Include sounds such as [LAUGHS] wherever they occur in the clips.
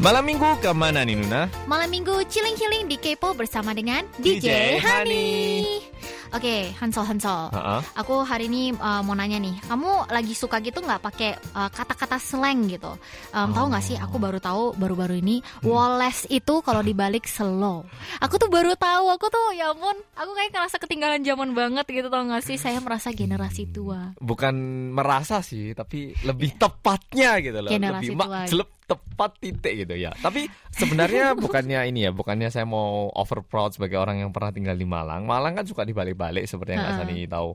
Malam minggu ke mana nih Nuna? Malam minggu chilling-chilling di Kepo bersama dengan DJ DJ, Hani. Oke, Hansol Hansol. Ha-ha. Aku hari ini uh, mau nanya nih, kamu lagi suka gitu nggak pakai uh, kata-kata slang gitu? Um, Tahu nggak sih? Aku baru tahu baru-baru ini Wallace itu kalau dibalik slow. Aku tuh baru tahu. Aku tuh ya ampun, aku kayak ngerasa ketinggalan zaman banget gitu tau nggak sih? Saya merasa generasi tua. Bukan merasa sih, tapi lebih tepatnya gitu loh. Generasi lebih tua. jelek tepat titik gitu ya. Tapi sebenarnya [LAUGHS] bukannya ini ya, bukannya saya mau over proud sebagai orang yang pernah tinggal di Malang. Malang kan suka dibalik-balik seperti yang Kak. Sani tahu.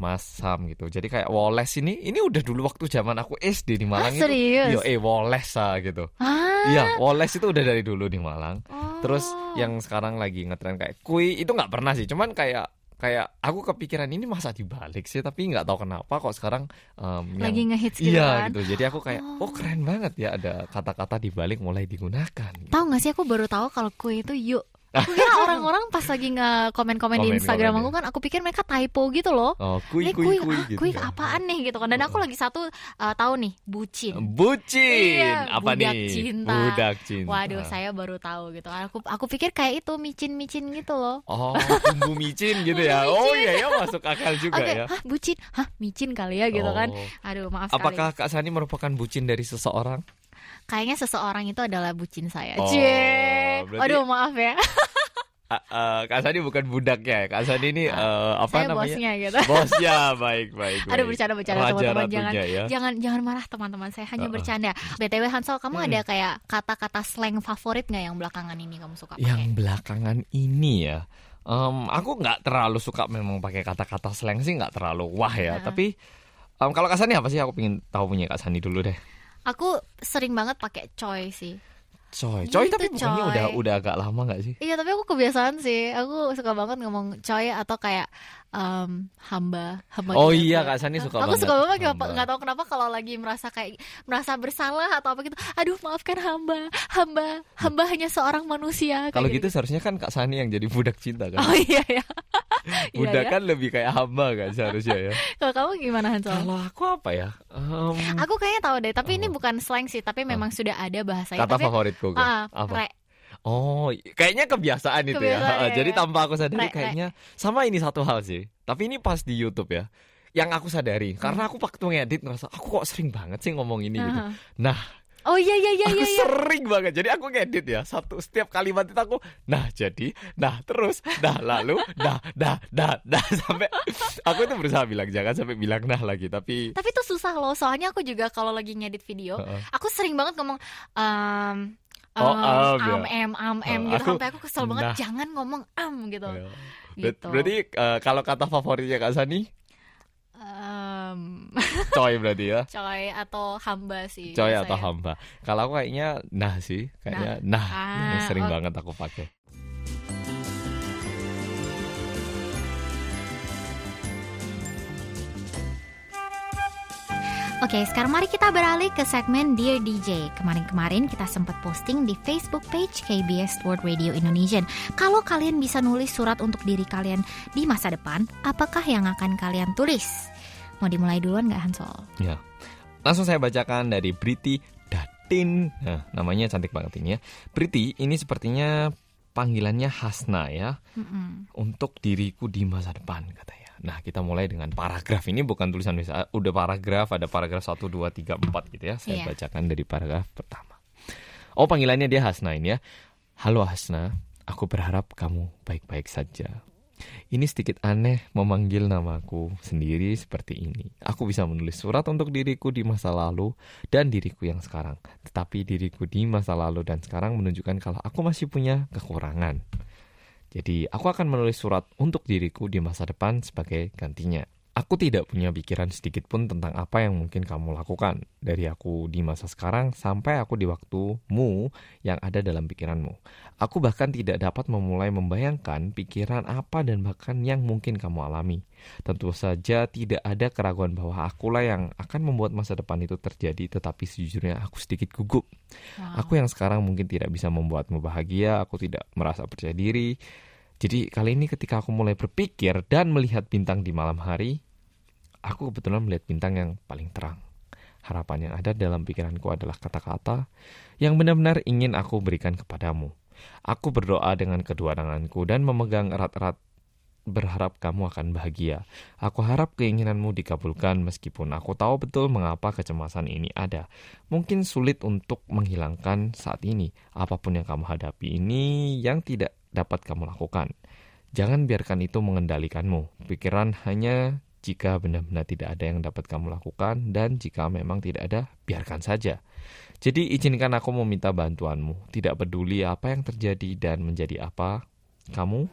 Mas Sam gitu. Jadi kayak Wallace ini ini udah dulu waktu zaman aku SD di Malang itu. serius? Yo, eh Wallace ah gitu. Ah. Iya, Wallace itu udah dari dulu di Malang. Oh. Terus yang sekarang lagi ngetren kayak kui itu nggak pernah sih, cuman kayak kayak aku kepikiran ini masa dibalik sih, tapi nggak tahu kenapa kok sekarang yang- lagi ngehits gitu Iya kan? gitu. Jadi aku kayak oh. keren banget ya ada kata-kata dibalik mulai digunakan. gitu. Tahu nggak sih aku baru tahu kalau kue itu yuk. Aku kira orang-orang pas lagi nge komen-komen di Instagram ya. aku kan, aku pikir mereka typo gitu loh. Oh, kui Ini kui kui, kui ah, gitu. kui kan. apaan nih gitu kan? Dan aku lagi satu uh, tahu nih bucin. Bucin. Iya, Apa budak nih? cinta. Budak cinta. Waduh, saya baru tahu gitu. Aku aku pikir kayak itu micin-micin gitu loh. Oh, bumbu micin [LAUGHS] gitu ya. Oh iya ya masuk akal juga Oke, ya. hah bucin, hah micin kali ya gitu kan? Oh. Aduh, maaf Apakah sekali. Kak Sani merupakan bucin dari seseorang? Kayaknya seseorang itu adalah bucin saya. Oh, Cie. berarti- Aduh, maaf ya. Ah, eh, Kak Sani bukan budaknya. ya. Kak Sani ini eh, apa saya namanya? bosnya gitu. [LAUGHS] Bosnya baik baik. Aduh baik. bercanda bercanda Raja teman-teman jangan ya. jangan jangan marah teman-teman saya hanya Uh-uh. bercanda. btw Hansol kamu Hmm. ada kayak kata-kata slang favorit nggak yang belakangan ini kamu suka pakai? Yang belakangan ini ya. em, aku nggak terlalu suka memang pakai kata-kata slang sih nggak terlalu wah ya. Heeh. Tapi em, kalau Kak Sani apa sih? Aku pengen tahu punya Kak Sani dulu deh. Aku sering banget pakai coy sih. Coy, Gitu, coy tapi bukannya coy. udah udah agak lama nggak sih? Iya tapi aku kebiasaan sih. Aku suka banget ngomong coy atau kayak em, hamba hamba. Oh gitu. iya Kak Sani suka aku banget. suka banget nggak nggak tahu kenapa kalau lagi merasa kayak merasa bersalah atau apa gitu. Aduh maafkan hamba, hamba, hamba hanya seorang manusia. Kalau gitu seharusnya kan Kak Sani yang jadi budak cinta kan. Oh iya ya. [LAUGHS] Iya, budak ya. kan lebih kayak hamba kan seharusnya ya. [LAUGHS] Kalau kamu gimana Hansol? Kalau aku apa ya? Em, Aku kayaknya tahu deh, tapi ini Oh. bukan slang sih, tapi memang sudah ada bahasanya. kata tapi, favoritku Ah, apa? re. Oh, kayaknya kebiasaan itu ya. Kebiasaan, ya, Jadi ya. tanpa aku sadari Re, re. kayaknya sama ini satu hal sih. Tapi ini pas di YouTube ya. Yang aku sadari karena aku waktu ngedit ngerasa aku kok sering banget sih ngomong ini gitu. Aha. Nah, Oh iya iya iya aku iya. iya. sering banget. Jadi aku ngedit ya satu setiap kalimat itu aku nah jadi nah terus nah lalu nah dah dah dah [LAUGHS] sampai aku tuh berusaha bilang jangan sampai bilang nah lagi tapi Tapi itu susah loh, soalnya aku juga kalau lagi ngedit video, Heeh. aku sering banget ngomong um, Oh, um, am, ya. am am Oh, gitu aku- sampai aku kesel banget nah. jangan ngomong am gitu. Ya. Ber- Gitu. berarti eh, kalau kata favoritnya Kak Sani Um, coy berarti ya. coy atau hamba sih. coy atau hamba. Kalau aku kayaknya nah sih, kayaknya nah, Ah, yang sering oh. banget aku pakai. Oke, sekarang mari kita beralih ke segmen Dear DJ. Kemarin-kemarin kita sempat posting di Facebook page KBS World Radio Indonesian. Kalau kalian bisa nulis surat untuk diri kalian di masa depan, apakah yang akan kalian tulis? Mau dimulai duluan nggak Hansol? Ya. Langsung saya bacakan dari Priti Datin. Nah, namanya cantik banget ini ya. Priti ini sepertinya panggilannya Hasna ya Mm-mm. untuk diriku di masa depan katanya. Nah, kita mulai dengan paragraf ini bukan tulisan biasa, udah paragraf, ada paragraf 1 2 3 4 gitu ya. Saya Iya. bacakan dari paragraf pertama. Oh, panggilannya dia Hasna ini ya. Halo Hasna, aku berharap kamu baik-baik saja. Ini sedikit aneh memanggil namaku sendiri seperti ini. Aku bisa menulis surat untuk diriku di masa lalu dan diriku yang sekarang. Tetapi diriku di masa lalu dan sekarang menunjukkan kalau aku masih punya kekurangan. Jadi, aku akan menulis surat untuk diriku di masa depan sebagai gantinya. Aku tidak punya pikiran sedikit pun tentang apa yang mungkin kamu lakukan. Dari aku di masa sekarang sampai aku di waktumu yang ada dalam pikiranmu. Aku bahkan tidak dapat memulai membayangkan pikiran apa dan bahkan yang mungkin kamu alami. Tentu saja tidak ada keraguan bahwa akulah yang akan membuat masa depan itu terjadi, tetapi sejujurnya aku sedikit gugup. Wow. Aku yang sekarang mungkin tidak bisa membuatmu bahagia, aku tidak merasa percaya diri. Jadi kali ini ketika aku mulai berpikir dan melihat bintang di malam hari, aku kebetulan melihat bintang yang paling terang. Harapan yang ada dalam pikiranku adalah kata-kata yang benar-benar ingin aku berikan kepadamu. Aku berdoa dengan kedua tanganku dan memegang erat-erat berharap kamu akan bahagia. Aku harap keinginanmu dikabulkan meskipun aku tahu betul mengapa kecemasan ini ada. Mungkin sulit untuk menghilangkan saat ini. Apa pun yang kamu hadapi ini yang tidak dapat kamu lakukan. Jangan biarkan itu mengendalikanmu. Pikiran hanya jika benar-benar tidak ada yang dapat kamu lakukan dan jika memang tidak ada, biarkan saja. Jadi izinkan aku meminta bantuanmu. Tidak peduli apa yang terjadi dan menjadi apa kamu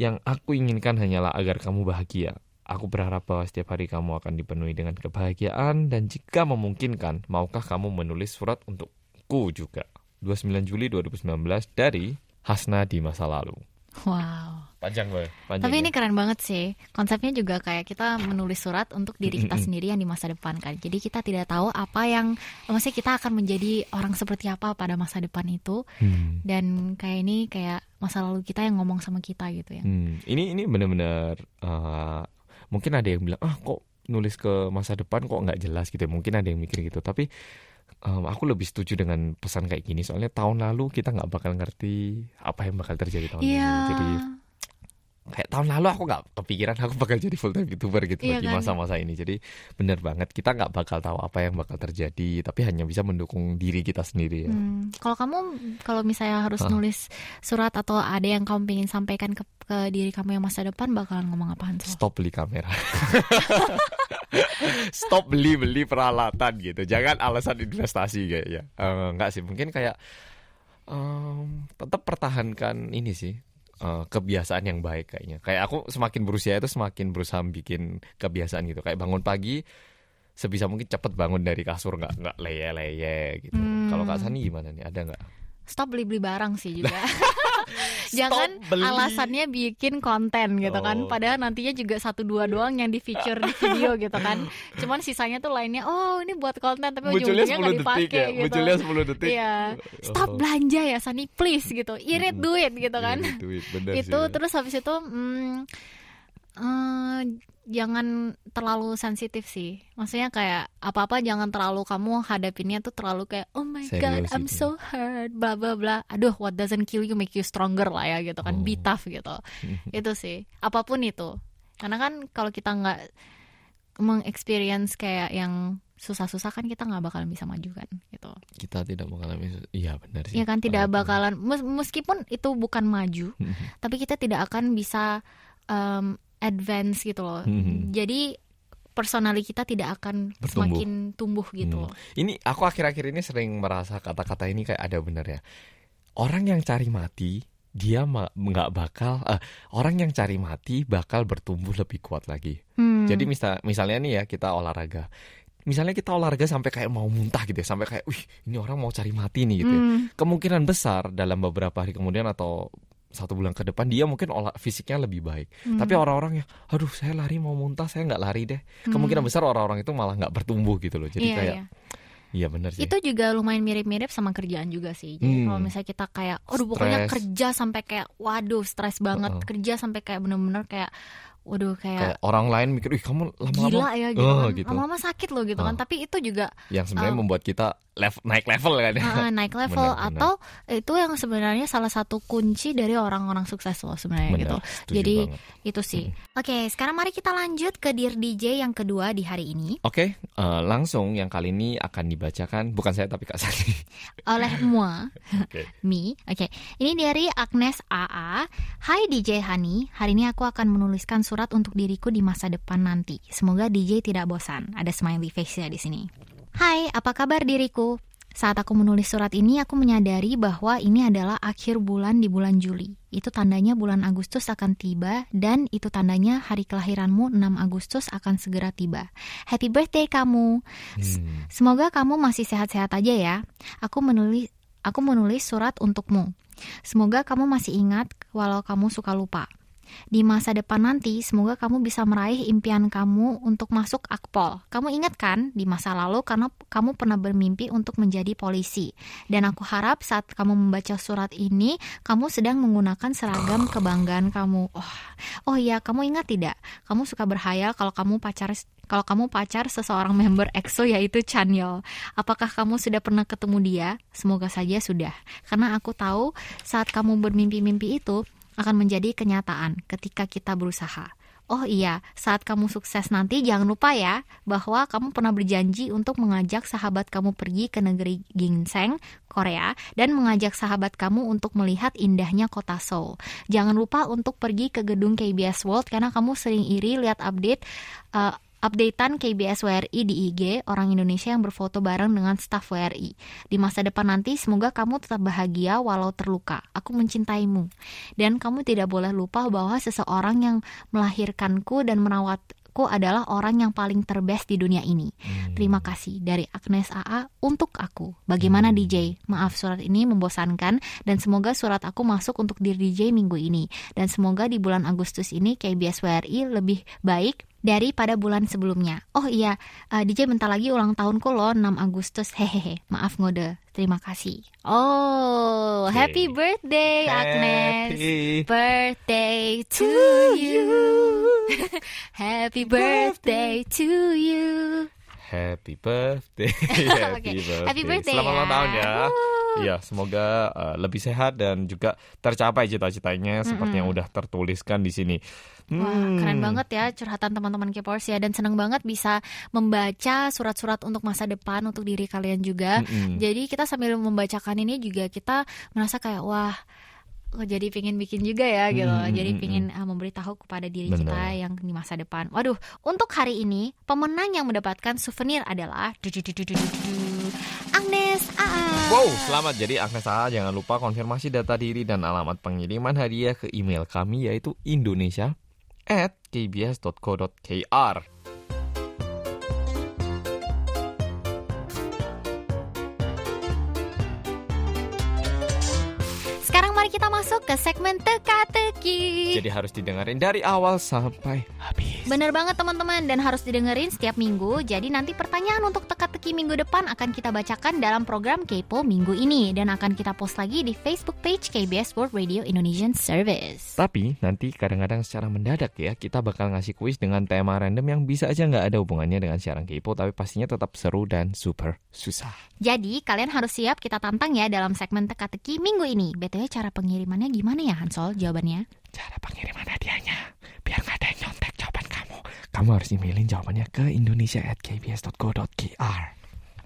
yang aku inginkan hanyalah agar kamu bahagia. Aku berharap bahwa setiap hari kamu akan dipenuhi dengan kebahagiaan dan jika memungkinkan, maukah kamu menulis surat untukku juga. 29 Juli 2019 dari Hasna di masa lalu. Wow. Panjang gue. Panjang Tapi ya. ini keren banget sih. Konsepnya juga kayak kita menulis surat untuk diri kita sendiri yang di masa depan kan. Jadi kita tidak tahu apa yang maksudnya kita akan menjadi orang seperti apa pada masa depan itu Hmm. dan kayak ini kayak masa lalu kita yang ngomong sama kita gitu ya. Hmm, ini ini benar-benar uh, mungkin ada yang bilang ah kok nulis ke masa depan kok nggak jelas gitu. Mungkin ada yang mikir gitu. Tapi um, aku lebih setuju dengan pesan kayak gini. Soalnya tahun lalu kita nggak bakal ngerti apa yang bakal terjadi tahun Iya. ini. Jadi kayak tahun lalu aku nggak kepikiran aku bakal jadi full time youtuber gitu Iya lagi kan? masa-masa ini. Jadi benar banget kita nggak bakal tahu apa yang bakal terjadi. Tapi hanya bisa mendukung diri kita sendiri ya. Hmm, kalau kamu kalau misalnya harus Hah. nulis surat atau ada yang kamu ingin sampaikan ke, ke diri kamu yang masa depan bakalan ngomong apaan tuh? Stop beli kamera. [LAUGHS] Stop beli-beli peralatan gitu. Jangan alasan investasi kayaknya. Eh, enggak sih, mungkin kayak em, tetap pertahankan ini sih. Eh, kebiasaan yang baik kayaknya. Kayak aku semakin berusia itu semakin berusaha bikin kebiasaan gitu. Kayak bangun pagi sebisa mungkin cepet bangun dari kasur nggak nggak leye-leye gitu. Hmm. Kalau Kak Sani gimana nih? Ada nggak? Stop beli-beli barang sih juga. [LAUGHS] Jangan beli. alasannya bikin konten gitu kan. Oh. Padahal nantinya juga satu dua doang yang di feature di video gitu kan. [LAUGHS] Cuman sisanya tuh lainnya oh ini buat konten tapi ujung-ujungnya 10 nggak dipakai ya. gitu. Munculnya 10 detik. Iya. Stop Oh. belanja ya Sani please gitu. Irit duit gitu kan. Duit, bener sih, itu ya. terus habis itu hmm, jangan terlalu sensitif sih. Maksudnya kayak apa apa jangan terlalu kamu hadapinnya tuh terlalu kayak oh my god Serius I'm gitu. so hurt bla bla bla. Aduh what doesn't kill you make you stronger lah ya gitu kan. Be Oh. tough gitu. [LAUGHS] Itu sih. Apa pun itu. Karena kan kalau kita nggak mengexperience kayak yang susah-susah kan kita nggak bakalan bisa maju kan gitu. Kita tidak mengalami iya benar sih. Ya kan tidak bakalan mes- meskipun itu bukan maju [LAUGHS] tapi kita tidak akan bisa um, advance gitu loh. Mhm. Jadi personali kita tidak akan Bertumbuh. semakin tumbuh gitu. Hmm. ini aku akhir-akhir ini sering merasa kata-kata ini kayak ada benar ya orang yang cari mati dia nggak bakal eh, orang yang cari mati bakal bertumbuh lebih kuat lagi Hmm. jadi misal misalnya nih ya kita olahraga misalnya kita olahraga sampai kayak mau muntah gitu ya sampai kayak wih ini orang mau cari mati nih gitu ya Hmm. kemungkinan besar dalam beberapa hari kemudian atau satu bulan ke depan dia mungkin olah fisiknya lebih baik. Hmm. Tapi orang-orang yang, aduh saya lari mau muntah, saya nggak lari deh. Kemungkinan besar orang-orang itu malah nggak bertumbuh gitu loh. Jadi Iya, kayak, iya. iya benar sih. Itu juga lumayan mirip-mirip sama kerjaan juga sih. Jadi Hmm. kalau misalnya kita kayak, aduh pokoknya Stres. kerja sampai kayak, waduh stres banget. Heeh. Kerja sampai kayak bener-bener kayak, waduh kayak, kayak orang lain mikir, ih kamu lama-lama gila ya gitu Oh, kan. gitu. Lama-lama sakit loh gitu kan. Oh. Tapi itu juga yang sebenarnya Oh. membuat kita lev- naik level kan ya. uh, naik level Benar, benar. atau itu yang sebenarnya salah satu kunci dari orang-orang sukses loh sebenarnya Benar, gitu. Jadi banget. itu sih. Oke, sekarang mari kita lanjut ke Dear DJ yang kedua di hari ini Oke, eh, langsung yang kali ini akan dibacakan bukan saya tapi Kak Sani. [LAUGHS] oleh moi, Oke. [LAUGHS] me. Oke, ini dari Agnes AA. Hai DJ Hani, hari ini aku akan menuliskan surat untuk diriku di masa depan nanti. Semoga DJ tidak bosan. Ada smiley face ya di sini. Hai, apa kabar diriku? Saat aku menulis surat ini, aku menyadari bahwa ini adalah akhir bulan di bulan Juli. Itu tandanya bulan Agustus akan tiba, dan itu tandanya hari kelahiranmu 6 Agustus akan segera tiba. Happy birthday kamu! Hmm. Semoga kamu masih sehat-sehat aja ya. Aku menulis aku menulis surat untukmu. Semoga kamu masih ingat walau kamu suka lupa. Di masa depan nanti, semoga kamu bisa meraih impian kamu untuk masuk Akpol. Kamu ingat kan di masa lalu karena kamu pernah bermimpi untuk menjadi polisi. Dan aku harap saat kamu membaca surat ini, kamu sedang menggunakan seragam kebanggaan kamu. Oh, oh iya, kamu ingat tidak? Kamu suka berhayal kalau kamu pacar kalau kamu pacar seseorang member EXO yaitu Chanyeol. Apakah kamu sudah pernah ketemu dia? Semoga saja sudah. Karena aku tahu saat kamu bermimpi-mimpi itu akan menjadi kenyataan ketika kita berusaha. Oh iya, saat kamu sukses nanti jangan lupa ya bahwa kamu pernah berjanji untuk mengajak sahabat kamu pergi ke negeri Ginseng, Korea, dan mengajak sahabat kamu untuk melihat indahnya kota Seoul. Jangan lupa untuk pergi ke gedung KBS World karena kamu sering iri lihat update uh, updatean KBS WRI di IG orang Indonesia yang berfoto bareng dengan staf WRI. Di masa depan nanti semoga kamu tetap bahagia walau terluka. Aku mencintaimu. Dan kamu tidak boleh lupa bahwa seseorang yang melahirkanku dan merawatku adalah orang yang paling terbest di dunia ini. Hmm. Terima kasih dari Agnes AA untuk aku. Bagaimana Hmm. DJ? Maaf surat ini membosankan dan semoga surat aku masuk untuk diri DJ minggu ini. Dan semoga di bulan Agustus ini KBS WRI lebih baik daripada bulan sebelumnya. Oh iya, eh, DJ bentar lagi ulang tahunku loh 6 Agustus. Hehehe, maaf ngode. Terima kasih. Oh, Oke. happy birthday Agnes. Happy Birthday to you. Happy birthday to you. Happy birthday. [LAUGHS] Oke, happy birthday Selamat ya. ulang tahun ya. Wuh. Iya, semoga uh, lebih sehat dan juga tercapai cita-citanya seperti yang udah tertuliskan di sini. Wah, Hmm. keren banget ya curhatan teman-teman K-popers ya dan senang banget bisa membaca surat-surat untuk masa depan untuk diri kalian juga. Mm-mm. Jadi kita sambil membacakan ini juga kita merasa kayak wah kok jadi pingin bikin juga ya gitu. Hmm, jadi hmm, pingin uh, memberitahu kepada diri Benar. kita yang di masa depan. Waduh, untuk hari ini pemenang yang mendapatkan souvenir adalah Agnes AA. Wow, selamat. Jadi Agnes A, jangan lupa konfirmasi data diri dan alamat pengiriman hadiah ke email kami yaitu indonesia at kbs.co.kr. mari kita masuk ke segmen teka-teki. Jadi harus didengarin dari awal sampai habis. Bener banget teman-teman dan harus didengerin setiap minggu. Jadi nanti pertanyaan untuk teka-teki minggu depan akan kita bacakan dalam program Kepo minggu ini dan akan kita post lagi di Facebook page KBS World Radio Indonesian Service. Tapi nanti kadang-kadang secara mendadak ya kita bakal ngasih kuis dengan tema random yang bisa aja nggak ada hubungannya dengan siaran kepo tapi pastinya tetap seru dan super susah. Jadi kalian harus siap kita tantang ya dalam segmen teka-teki minggu ini. BTW cara pengirimannya gimana ya Hansol jawabannya? Cara pengiriman hadiahnya biar nggak ada yang nyontek jawaban kamu. Kamu harus emailin jawabannya ke indonesia@kbs.co.kr.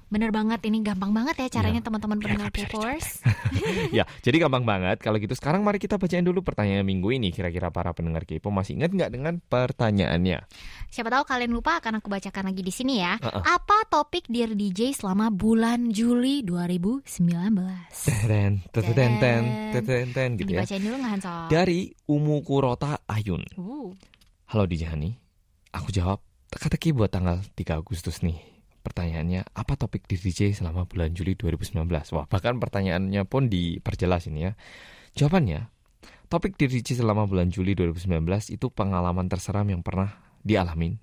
Bener banget ini gampang banget ya caranya Iya, teman-teman biar pendengar K-popers. [LAUGHS] ya, jadi gampang banget. Kalau gitu sekarang mari kita bacain dulu pertanyaan minggu ini. Kira-kira para pendengar kepo masih ingat nggak dengan pertanyaannya? Siapa tahu kalian lupa akan aku bacakan lagi di sini ya. Uh-uh. Apa topik Dear DJ selama bulan Juli 2019? Teten, teten, teten, teten, teten, gitu ya. Dibacain dulu nggak Hansol? Dari Umu Kurota Ayun. Uh, Halo Dijani, aku jawab teka-teki buat tanggal 3 Agustus nih. Pertanyaannya, apa topik DJ selama bulan Juli 2019? Wah, bahkan pertanyaannya pun diperjelas ini ya. Jawabannya, topik DJ selama bulan Juli 2019 itu pengalaman terseram yang pernah dialamin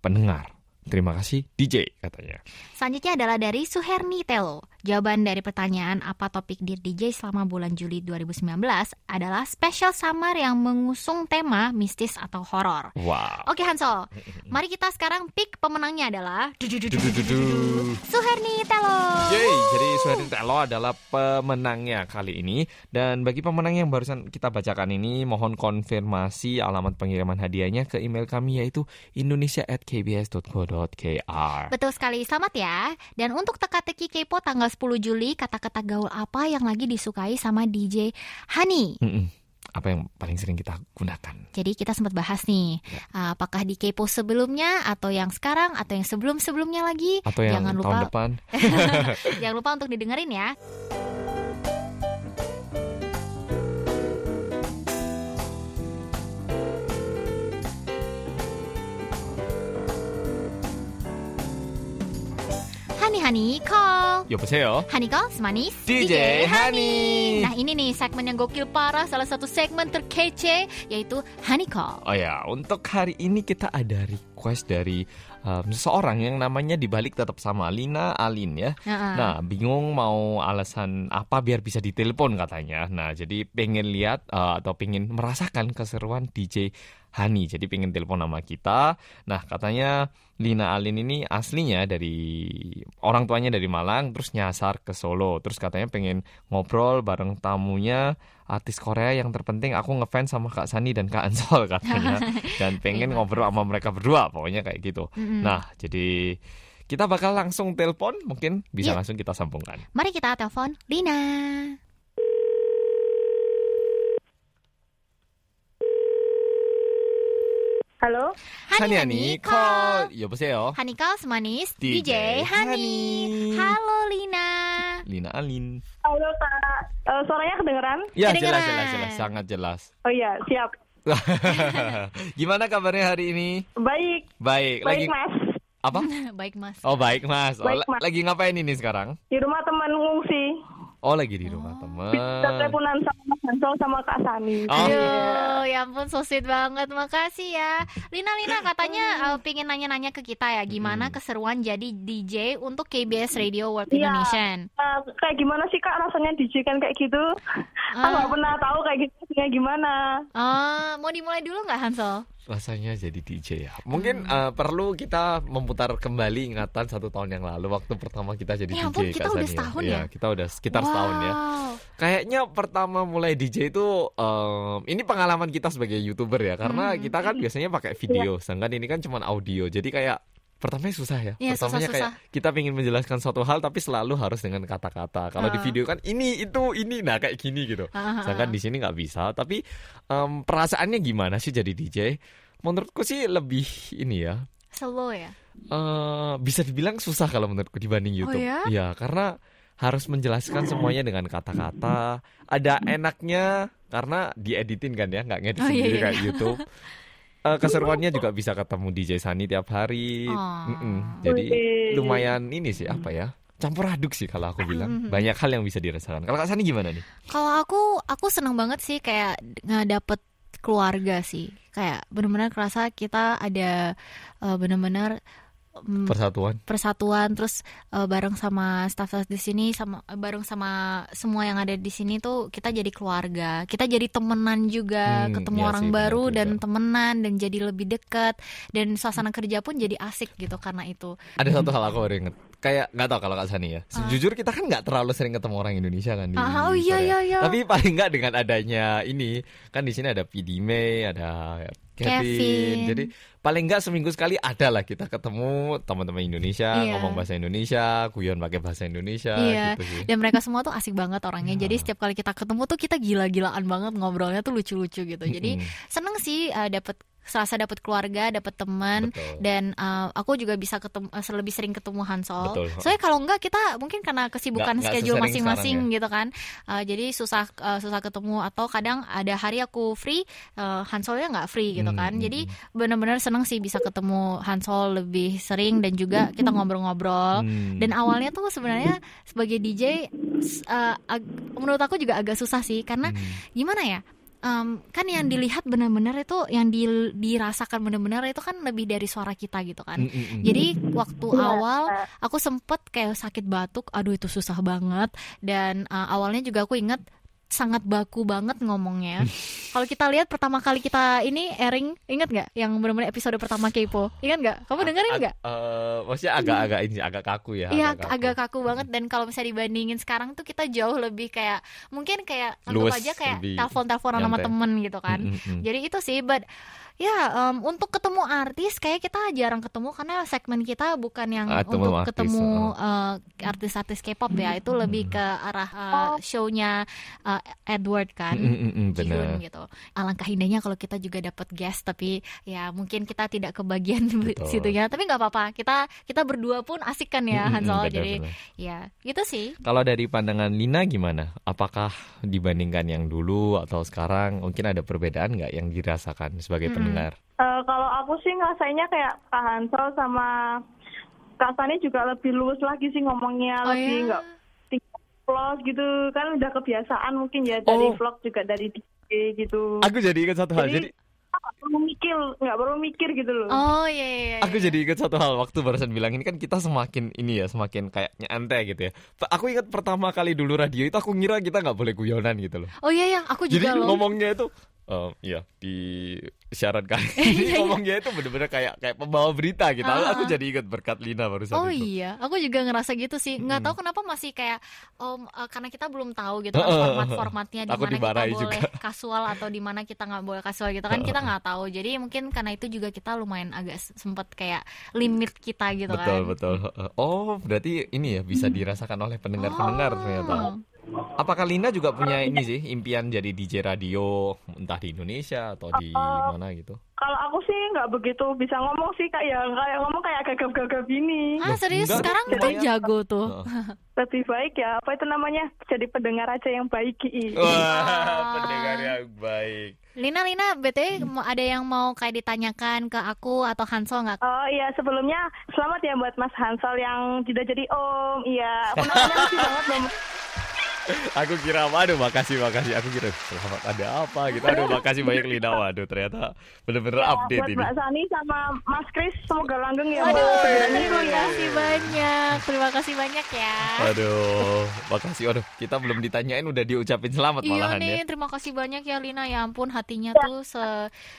pendengar. Terima kasih DJ katanya. Selanjutnya adalah dari Suherni Telo. Jawaban dari pertanyaan apa topik Dear DJ selama bulan Juli 2019 adalah special summer yang mengusung tema mistis atau horor. Wow. Oke Hansol, [LAUGHS] mari kita sekarang pick pemenangnya adalah. Suherni Telo. Yeay, jadi Suherni Telo adalah pemenangnya kali ini Dan bagi pemenang yang barusan kita bacakan ini Mohon konfirmasi alamat pengiriman hadiahnya ke email kami yaitu indonesia@kbs.co.kr Betul sekali, selamat ya. Dan untuk teka-teki kepo tanggal 10 Juli, kata-kata gaul apa yang lagi disukai sama DJ Hani? Mm-mm. Apa yang paling sering kita gunakan? Jadi kita sempat bahas nih, uh, apakah di kepo sebelumnya atau yang sekarang atau yang sebelum-sebelumnya lagi? Atau yang Jangan tahun lupa depan? [LAUGHS] jangan lupa untuk didengerin ya. Hani Hani Call. Honey Call, Semanis. DJ, DJ Hani. Nah ini nih segmen yang gokil parah. Salah satu segmen terkece yaitu Hani Call. Oh ya, untuk hari ini kita ada request dari um, seseorang yang namanya dibalik tetap sama Lina Alin ya. Uh -uh. Nah bingung mau alasan apa biar bisa ditelepon katanya. Nah jadi pengen lihat uh, atau pengen merasakan keseruan DJ Hani. Jadi pengen telepon nama kita. Nah, katanya Lina Alin ini aslinya dari orang tuanya dari Malang terus nyasar ke Solo. Terus katanya pengen ngobrol bareng tamunya artis Korea yang terpenting aku ngefans sama Kak Sani dan Kak Ansol [LAUGHS] katanya dan pengen ngobrol sama mereka berdua pokoknya kayak gitu. Nah, jadi kita bakal langsung telepon, mungkin bisa Yuk. langsung kita sambungkan. Mari kita telepon Lina Halo, Hani Hani, call. 여보세요. Hanika Semanis DJ DJ Hani Hani. Halo Lina Lina Alin. halo Kak. Eh, suaranya kedengeran? Ya, Kedengeran. jelas jelas jelas, sangat jelas. Oh iya, siap. [LAUGHS] Gimana kabarnya hari ini? Baik, Baik, lagi baik Mas. apa? [LAUGHS] Baik mas Oh, baik, Mas. Oh, Baik, la- Mas. lagi ngapain ini sekarang? Di rumah teman ngungsi. Oh, lagi di rumah Oh. teman. Bisa teleponan sama Mas Hansol sama Kak Sani. Oh. Aduh, ya ampun so sweet banget. Makasih ya. Lina Lina [CLEARS THROAT] katanya eh, pengen nanya-nanya ke kita ya gimana Hmm. keseruan jadi DJ untuk KBS Radio World Iya. Indonesian. Eh, kayak gimana sih Kak rasanya DJ kan kayak gitu? [LAUGHS] Aku Ah. nggak pernah tahu kayak gitu gimana. Ah, mau dimulai dulu nggak Hansel? Rasanya jadi DJ ya. Mungkin Hmm. eh, perlu kita memutar kembali ingatan satu tahun yang lalu waktu pertama kita jadi Ya DJ. ampun, kita Kak udah setahun Iya, ya? kita udah sekitar setahun ya. Wow. Kayaknya pertama mulai DJ itu em, ini pengalaman kita sebagai youtuber ya karena Hmm. kita kan biasanya pakai video, sedangkan ini kan cuma audio. Jadi kayak pertamanya susah ya. Iya, Pertamanya kayak kita ingin menjelaskan suatu hal tapi selalu harus dengan kata-kata. Kalau di Ah. video kan ini itu ini nah kayak gini gitu. Ah, Sedangkan di sini nggak bisa. Tapi em, perasaannya gimana sih jadi DJ? Menurutku sih lebih ini ya. Slow ya. eh bisa dibilang susah kalau menurutku dibanding YouTube. ya? Iya, karena harus menjelaskan semuanya dengan kata-kata. Ada enaknya karena dieditin kan ya, nggak ngedit Oh, iya, sendiri iya. kayak YouTube. [LAUGHS] Eh, keseruannya juga bisa ketemu DJ Sani tiap hari. Oh. Mm-mm. Jadi Wih. lumayan ini sih apa ya? Campur aduk sih kalau aku bilang. Mhm. Banyak hal yang bisa dirasakan. Kalau Kak Sani gimana nih? Kalau aku, aku seneng banget sih kayak ngedapet keluarga sih. Kayak benar-benar kerasa kita ada eh, benar-benar mm, Persatuan. persatuan terus eh, bareng sama staff-staff di sini sama eh, bareng sama semua yang ada di sini tuh kita jadi keluarga kita jadi temenan juga Hmm, ketemu iya orang sih, baru juga. dan temenan dan jadi lebih dekat dan suasana kerja pun jadi asik gitu karena itu Ada satu hal aku baru inget. Kayak nggak tahu kalau Kak Sani ya. Sejujur kita kan nggak terlalu sering ketemu orang Indonesia kan di Ah, oh iya, iya, iya. Tapi paling nggak dengan adanya ini kan di sini ada PD May, ada Kevin. Kevin. Jadi paling nggak seminggu sekali ada lah kita ketemu teman-teman Indonesia Iya. ngomong bahasa Indonesia, guyon pakai bahasa Indonesia Iya, gitu sih. dan mereka semua tuh asik banget orangnya. Iya. Jadi setiap kali kita ketemu tuh kita gila-gilaan banget ngobrolnya tuh lucu-lucu gitu. Jadi Mm-mm. seneng sih uh, dapet serasa dapet keluarga, dapet teman, dan uh, aku juga bisa ketemu uh, lebih sering ketemu Hansol. Betul. Soalnya kalau enggak kita mungkin karena kesibukan Nggak- schedule masing-masing sekarang gitu kan, Uh, jadi susah uh, susah ketemu atau kadang ada hari aku free, uh, Hansolnya nggak free gitu Hmm, kan. hmm, Jadi benar-benar seneng sih bisa ketemu Hansol lebih sering dan juga kita ngobrol-ngobrol. Hmm. Dan awalnya tuh sebenarnya sebagai DJ uh, ag- menurut aku juga agak susah sih karena Hmm. gimana ya? Em, kan yang dilihat benar-benar itu yang di- dirasakan benar-benar itu kan lebih dari suara kita gitu kan. Mm, mm, mm. Jadi waktu Iya. awal aku sempet kayak sakit batuk, aduh itu susah banget. Dan uh, awalnya juga aku inget sangat baku banget ngomongnya. [LAUGHS] Kalau kita lihat pertama kali kita ini airing, inget nggak? Yang benar-benar episode pertama Kepo, ingat nggak? Kamu dengerin nggak? eh, maksudnya agak-agak ini agak kaku ya. Iya agak kaku banget dan kalau misalnya dibandingin sekarang tuh kita jauh lebih kayak mungkin kayak anggap aja kayak telepon-teleponan sama temen gitu kan. Jadi itu sih, but ya em, untuk ketemu artis kayak kita jarang ketemu karena segmen kita bukan yang Ah, ketemu untuk artis, ketemu uh. eh, artis-artis K-pop ya, itu lebih ke arah eh, show-nya eh, Edward kan. Mm, mm, mm, Jihun benar. gitu. Alangkah indahnya kalau kita juga dapat guest tapi ya mungkin kita tidak kebagian [LAUGHS] Betul. situnya. Tapi nggak apa-apa. Kita kita berdua pun asik kan ya Hansol. benar, Jadi benar. ya gitu sih. Kalau dari pandangan Lina gimana? Apakah dibandingkan yang dulu atau sekarang mungkin ada perbedaan nggak yang dirasakan sebagai Mm-mm. Pendengar? Eh, kalau aku sih ngerasainnya kayak Kak Hansol sama Kak Sani juga lebih luwes lagi sih ngomongnya, Oh, lebih ya? nggak vlog gitu kan udah kebiasaan mungkin ya dari Oh. vlog juga dari DJ gitu. Aku jadi ingat satu hal. Jadi Jadi, nggak perlu mikir, nggak perlu mikir gitu loh. Oh iya iya. iya. Aku jadi ingat satu hal waktu barusan bilang ini kan kita semakin ini ya semakin kayak nyantai gitu ya. Aku ingat pertama kali dulu radio itu aku ngira kita nggak boleh guyonan gitu loh. Oh iya iya, aku Jadi juga loh. ngomongnya itu eh ya di syarat kali [LAUGHS] Iya, ini ngomongnya itu bener-bener kayak kayak pembawa berita gitu. Ah. Aku jadi ingat berkat Lina barusan Oh itu. iya, aku juga ngerasa gitu sih. Nggak tahu kenapa masih kayak om eh, karena kita belum tahu gitu kan format-formatnya di mana kita boleh juga. kasual atau di mana kita nggak boleh kasual gitu kan kita nggak tahu. Jadi mungkin karena itu juga kita lumayan agak sempet kayak limit kita gitu Betul kan. betul. Oh berarti ini ya bisa dirasakan oleh pendengar-pendengar Oh. ternyata. Apakah Lina juga punya ini sih impian jadi DJ radio entah di Indonesia atau di mana gitu? Kalau aku sih nggak begitu bisa ngomong sih kayak kayak ngomong kayak gagap-gagap ini. Ah serius enggak, sekarang kan jago tuh. Heeh. [LAUGHS] Lebih baik ya apa itu namanya jadi pendengar aja yang baik. Ki. Wah, Ah. pendengar yang baik. Lina Lina btw ada yang mau kayak ditanyakan ke aku atau Hansol nggak? Oh iya sebelumnya selamat ya buat Mas Hansol yang tidak jadi om. Iya, aku namanya lucu banget loh. [LAUGHS] Aku kira, waduh makasih makasih. Aku kira selamat ada apa gitu. Aduh makasih banyak Lina. Waduh ternyata bener-bener Ya, update buat ini. Mbak Sani sama Mas Kris semoga langgeng ya. Aduh, Mbak. terima kasih banyak, terima kasih banyak ya. Aduh, makasih. Waduh, kita belum ditanyain udah diucapin selamat Iya malahan nih, ya. terima kasih banyak ya Lina. Ya ampun, hatinya tuh se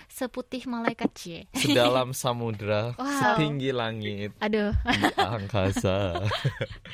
seputih malaikat C. Sedalam [LAUGHS] samudra, Wow. setinggi langit, Aduh, di angkasa.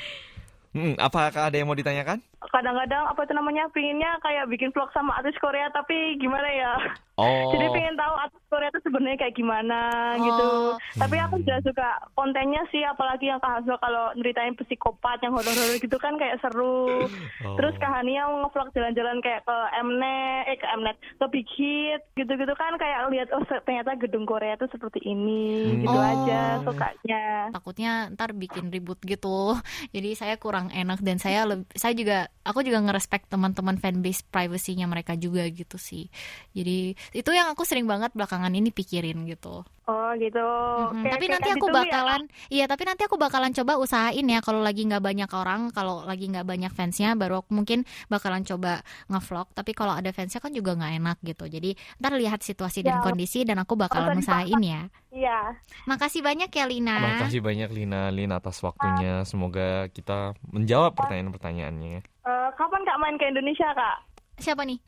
[LAUGHS] hmm, apakah ada yang mau ditanyakan? Kadang-kadang apa itu namanya pinginnya kayak bikin vlog sama artis Korea tapi gimana ya? Oh, [LAUGHS] Jadi pengen tahu artis Korea itu sebenarnya kayak gimana Oh. gitu. Tapi Hmm. aku juga suka kontennya sih, apalagi yang Kak kalau nyeritain psikopat yang horor-horor gitu kan kayak seru. Oh. Terus Kak Hania ngevlog jalan-jalan kayak ke Mnet, eh ke Mnet, ke Big Hit gitu-gitu kan kayak lihat oh ternyata gedung Korea itu seperti ini, Hmm. gitu Oh. aja sukanya. takutnya ntar bikin ribut gitu. Jadi saya kurang enak dan saya leb- saya juga aku juga ngerespek teman-teman fanbase privacy-nya mereka juga gitu sih. Jadi itu yang aku sering banget belakangan ini pikirin gitu. Oh gitu. Mhm, Kayak- tapi kayak nanti aku ya, bakalan, iya tapi nanti aku bakalan coba usahain ya kalau lagi nggak banyak orang, kalau lagi nggak banyak fansnya, baru aku mungkin bakalan coba ngevlog. Tapi kalau ada fansnya kan juga nggak enak gitu. Jadi ntar lihat situasi dan Ya. kondisi dan aku bakalan usah usahain ya. Iya. Makasih banyak ya Lina. Makasih banyak Lina, Lin atas waktunya. Semoga kita menjawab pertanyaan-pertanyaannya. Eh, kapan Kak main ke Indonesia Kak? Siapa nih?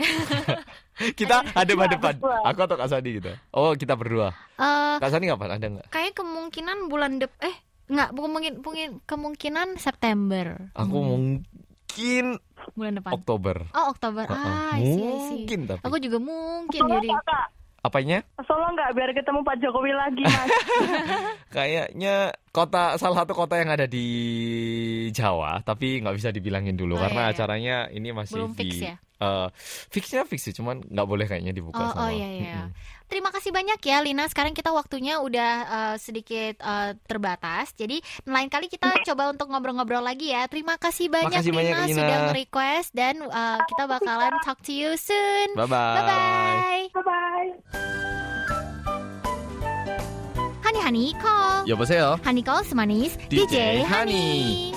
[LAUGHS] Kita hadap-hadapan. berdua. Aku atau Kak Sadi gitu. Oh, kita berdua. Eh, Kak Sadi kapan? Ada nggak? kayak kemungkinan bulan dep eh nggak mungkin mungkin kemungkinan September. Aku Hmm, mungkin bulan depan. Oktober. Oh Oktober. Heeh. Ah, I see, I see. Mungkin tapi. Aku juga mungkin Solo jadi. nggak, Kak? Apanya? Solo nggak biar ketemu Pak Jokowi lagi Mas. [LAUGHS] Kayaknya kota salah satu kota yang ada di Jawa, tapi nggak bisa dibilangin dulu Oh, karena iya, iya. acaranya ini masih Belum di fix ya? eh, fixnya fix sih, cuman nggak boleh kayaknya dibuka Oh, sama. oh iya iya. Mm-mm. Terima kasih banyak ya Lina. Sekarang kita waktunya udah eh, sedikit eh, terbatas. Jadi lain kali kita coba untuk ngobrol-ngobrol lagi ya. Terima kasih banyak Makasih banyak, Lina, Lina. sudah nge-request dan eh, kita bakalan talk to you soon. Bye bye. Bye bye. Bye bye. Honey Honey Call. 여보세요. Honey Call semanis DJ DJ, Honey.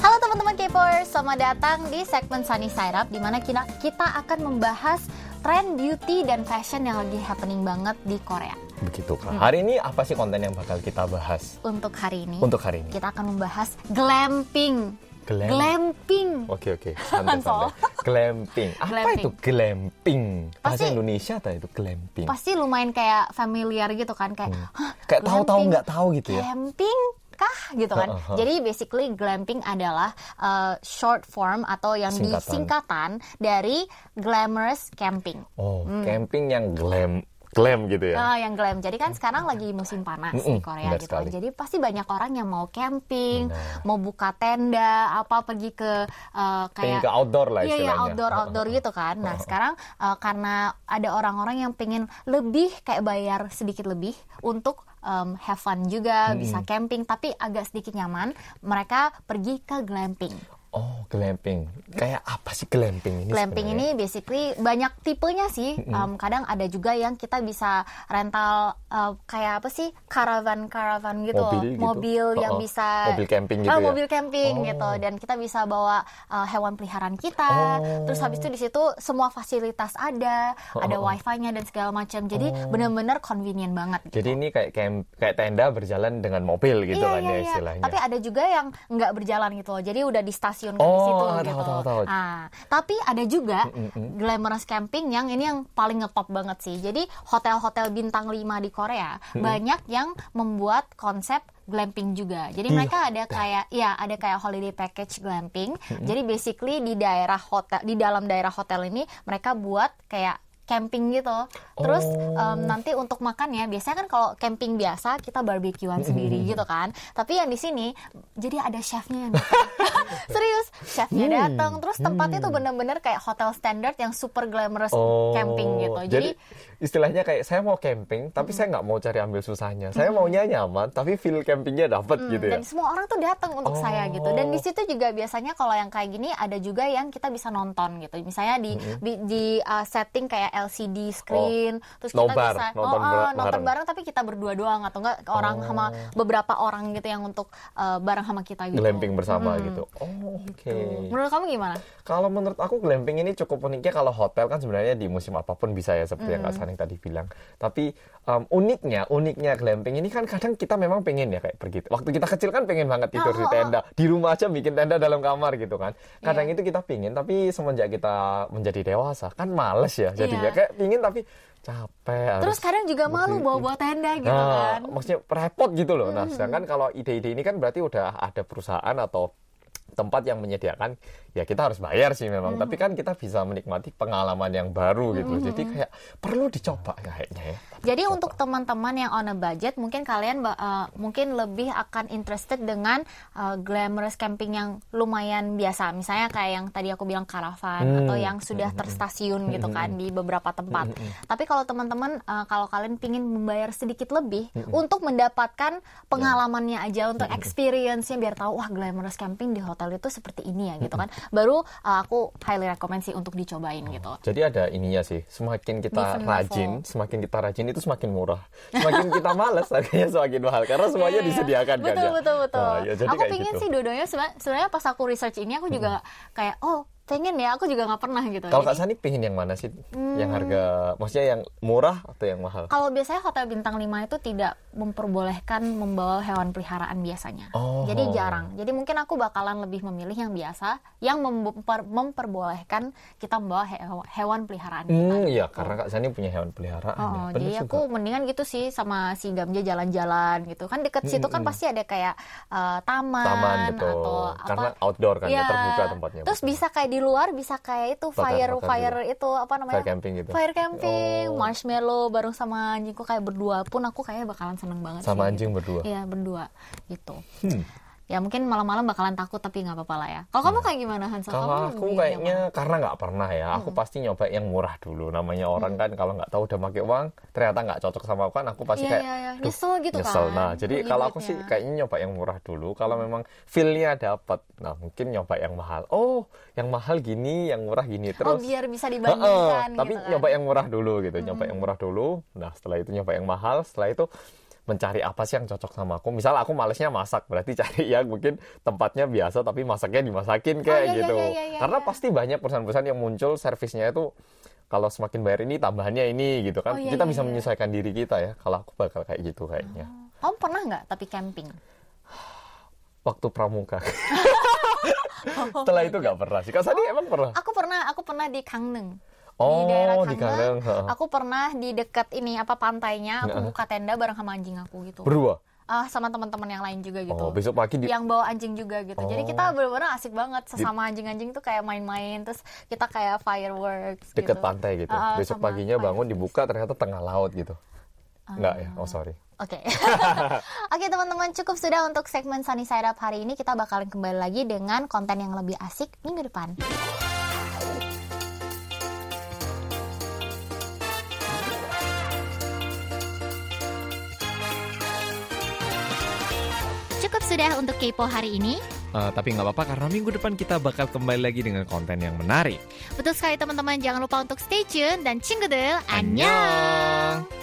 Halo teman-teman K-popers, selamat datang di segmen Sunny Side Up di mana kita, kita akan membahas tren beauty dan fashion yang lagi happening banget di Korea. Begitu Kak. Hari ini apa sih konten yang bakal kita bahas Untuk hari ini, untuk hari ini? kita akan membahas glamping. Glam. Glamping. Oke oke, [LAUGHS] santai. Glamping. Apa Glamping. itu glamping? Bahasa Pasti- Indonesia atau itu glamping? Pasti lumayan kayak familiar gitu kan, kayak "Hah, Kayak tahu-tahu nggak tahu gitu ya. Glamping kah gitu kan. Heeh, heeh. Jadi basically glamping adalah uh, short form atau yang Singkatan. disingkatan dari glamorous camping. Oh, camping yang glam glam gitu ya. Ah, yang glam. Jadi kan sekarang lagi musim panas Mm-mm, di Korea gitu. kan. sekali. Jadi pasti banyak orang yang mau camping, mau buka tenda, apa pergi ke uh, kayak ke outdoor lah Iya, iya istilahnya. outdoor outdoor gitu kan. Nah sekarang uh, karena ada orang-orang yang pengen lebih kayak bayar sedikit lebih untuk um, have fun juga, bisa camping, tapi agak sedikit nyaman. Mereka pergi ke glamping. Oh, glamping. Kayak apa sih glamping ini? Glamping sebenarnya? ini basically banyak tipenya sih. Um, kadang ada juga yang kita bisa rental uh, kayak apa sih caravan caravan gitu, Mobil gitu? mobil yang Oh, oh. bisa Mobil camping gitu Ah, ya? mobil camping Oh. gitu. Dan kita bisa bawa uh, hewan peliharaan kita. Oh. Terus habis itu di situ semua fasilitas ada, ada Oh, oh. wifi-nya dan segala macam. Jadi benar-benar convenient banget. Gitu. Jadi ini kayak camp, kayak tenda berjalan dengan mobil gitu iya, kan iya, ya iya. istilahnya. Tapi ada juga yang nggak berjalan gitu loh. Jadi udah di stasiun di Oh, situ tahu, gitu. tahu, tahu. Ah, tapi ada juga glamorous camping yang ini yang paling ngetop banget sih. Jadi hotel-hotel bintang 5 di Korea banyak yang membuat konsep glamping juga. Jadi Di mereka ada kayak ya ada kayak holiday package glamping. Jadi basically di daerah hotel di dalam daerah hotel ini mereka buat kayak camping gitu. Terus Oh. em, nanti untuk makan ya biasanya kan kalau camping biasa kita barbekyuan sendiri gitu kan. Tapi yang di sini jadi ada chefnya yang [LAUGHS] datang. Serius, chefnya Hmm. datang. Terus tempatnya tuh bener-bener kayak hotel standard yang super glamorous Oh, camping gitu. Jadi, istilahnya kayak saya mau camping, tapi saya nggak mau cari ambil susahnya. Saya maunya nyaman, tapi feel campingnya dapat Hmm, gitu ya. dan semua orang tuh datang untuk Oh. saya gitu. Dan di situ juga biasanya kalau yang kayak gini ada juga yang kita bisa nonton gitu. Misalnya di di, di, uh, setting kayak LCD screen, terus kita Nobar, bisa nonton oh, oh, ber- nonton bareng. bareng tapi kita berdua doang atau enggak orang Oh. sama beberapa orang gitu yang untuk uh, bareng sama kita gitu. Glamping bersama Hmm. gitu. Oh, oke. Menurut kamu gimana? Kalau menurut aku glamping ini cukup uniknya kalau hotel kan sebenarnya di musim apa pun bisa ya seperti yang Kak Hmm. Saning tadi bilang. Tapi um, uniknya, uniknya glamping ini kan kadang kita memang pengen ya kayak pergi. Waktu kita kecil kan pengen banget tidur di Oh, oh, oh. tenda. Di rumah aja bikin tenda dalam kamar gitu kan. Kadang Iya. itu kita pingin tapi semenjak kita menjadi dewasa kan males ya jadinya. Iya. Kayak pingin tapi capek. Terus harus kadang juga malu bawa-bawa tenda gitu Nah, kan. maksudnya repot gitu loh. Nah, sedangkan kalau ide-ide ini kan berarti udah ada perusahaan atau tempat yang menyediakan ya kita harus bayar sih memang. Tapi kan kita bisa menikmati pengalaman yang baru gitu loh. jadi kayak perlu dicoba kayaknya ya Jadi untuk teman-teman yang on a budget, mungkin kalian uh, mungkin lebih akan interested dengan uh, glamorous camping yang lumayan biasa, misalnya kayak yang tadi aku bilang karavan Hmm. atau yang sudah terstasiun gitu kan di beberapa tempat. Tapi kalau teman-teman uh, kalau kalian pingin membayar sedikit lebih untuk mendapatkan pengalamannya aja untuk experience-nya biar tahu wah glamorous camping di hotel itu seperti ini ya gitu kan. Baru uh, aku highly recommend sih untuk dicobain gitu. jadi ada ininya sih semakin kita Different rajin level. semakin kita rajin itu semakin murah semakin kita malas harganya semakin mahal karena semuanya Iya, iya. disediakan kan betul, ya Betul betul Nah, ya, jadi aku pingin gitu. sih seba- sebenarnya pas aku research ini aku juga kayak oh pengen ya aku juga nggak pernah gitu. kalau Kak Sani pengen yang mana sih yang harga maksudnya yang murah atau yang mahal kalau biasanya hotel bintang 5 itu tidak memperbolehkan membawa hewan peliharaan biasanya. Oh. Jadi jarang. Jadi mungkin aku bakalan lebih memilih yang biasa yang memper- memperbolehkan kita membawa he- hewan peliharaan kita. Hmm, iya, gitu. karena Kak Sani punya hewan peliharaan. Oh, ya. oh, Bener jadi juga. aku mendingan gitu sih sama si Gamja jalan-jalan gitu kan deket situ kan pasti ada kayak eh, taman, Taman, betul. atau Karena apa outdoor kan ya, Iya. terbuka tempatnya, Terus betul. bisa kayak di luar bisa kayak itu Bakar- fire bakar fire itu apa namanya? Fire camping gitu. Fire camping, Oh. marshmallow bareng sama anjingku kayak berdua pun aku kayaknya bakalan seneng banget Sama sih, anjing gitu. berdua? Iya, berdua gitu. Hmm. Ya mungkin malam-malam bakalan takut tapi nggak apa-apa lah ya. Kalau kamu kayak gimana Hansel? Kalau kamu aku kayaknya mana? karena nggak pernah ya, aku pasti nyoba yang murah dulu. Namanya orang kan kalau nggak tahu udah pakai uang, ternyata nggak cocok sama aku kan, aku pasti Iya, kayak iya, iya. "Duh, Nyesel gitu nyesel. kan, Nah, jadi kalau aku sih kayaknya nyoba yang murah dulu. Kalau memang feel-nya dapat, nah mungkin nyoba yang mahal. Oh, yang mahal gini, yang murah gini Oh, terus. biar bisa dibandingkan tapi gitu kan. nyoba yang murah dulu gitu, nyoba yang murah dulu. Nah setelah itu nyoba yang mahal, setelah itu mencari apa sih yang cocok sama aku. Misal aku malesnya masak, berarti [LAUGHS] cari yang mungkin tempatnya biasa tapi masaknya dimasakin kayak iya, iya, gitu. iya, iya, iya, Karena iya. pasti banyak perusahaan-perusahaan yang muncul servisnya itu kalau semakin bayar ini tambahannya ini gitu kan. Oh, iya, kita iya, bisa iya. menyesuaikan diri kita ya. Kalau aku bakal kayak gitu kayaknya. Kamu pernah nggak tapi camping? [SIGHS] Waktu pramuka. [LAUGHS] setelah itu nggak pernah sih. Kak Sani emang pernah? Aku pernah, aku pernah di Kangneng. Oh, di daerah di. Kangneng, heeh. Aku pernah di dekat ini apa pantainya, aku buka tenda bareng sama anjing aku gitu. Berdua. Ah, sama teman-teman yang lain juga gitu. Oh, besok pagi di yang bawa anjing juga gitu. Jadi Oh. kita benar-benar asik banget sesama anjing-anjing tuh kayak main-main terus kita kayak fireworks deket gitu. pantai gitu. Ah, Besok paginya bangun dibuka ternyata tengah laut gitu. Enggak ya? Oh sorry. Oke. [LAUGHS] Oke teman-teman cukup sudah untuk segmen Sunny Side Up hari ini kita bakalan kembali lagi dengan konten yang lebih asik minggu depan. Sudah untuk Kepo hari ini. Eh, tapi nggak apa-apa karena minggu depan kita bakal kembali lagi dengan konten yang menarik. Betul sekali teman-teman, jangan lupa untuk stay tune dan cingedel. Annyeong. Annyeong.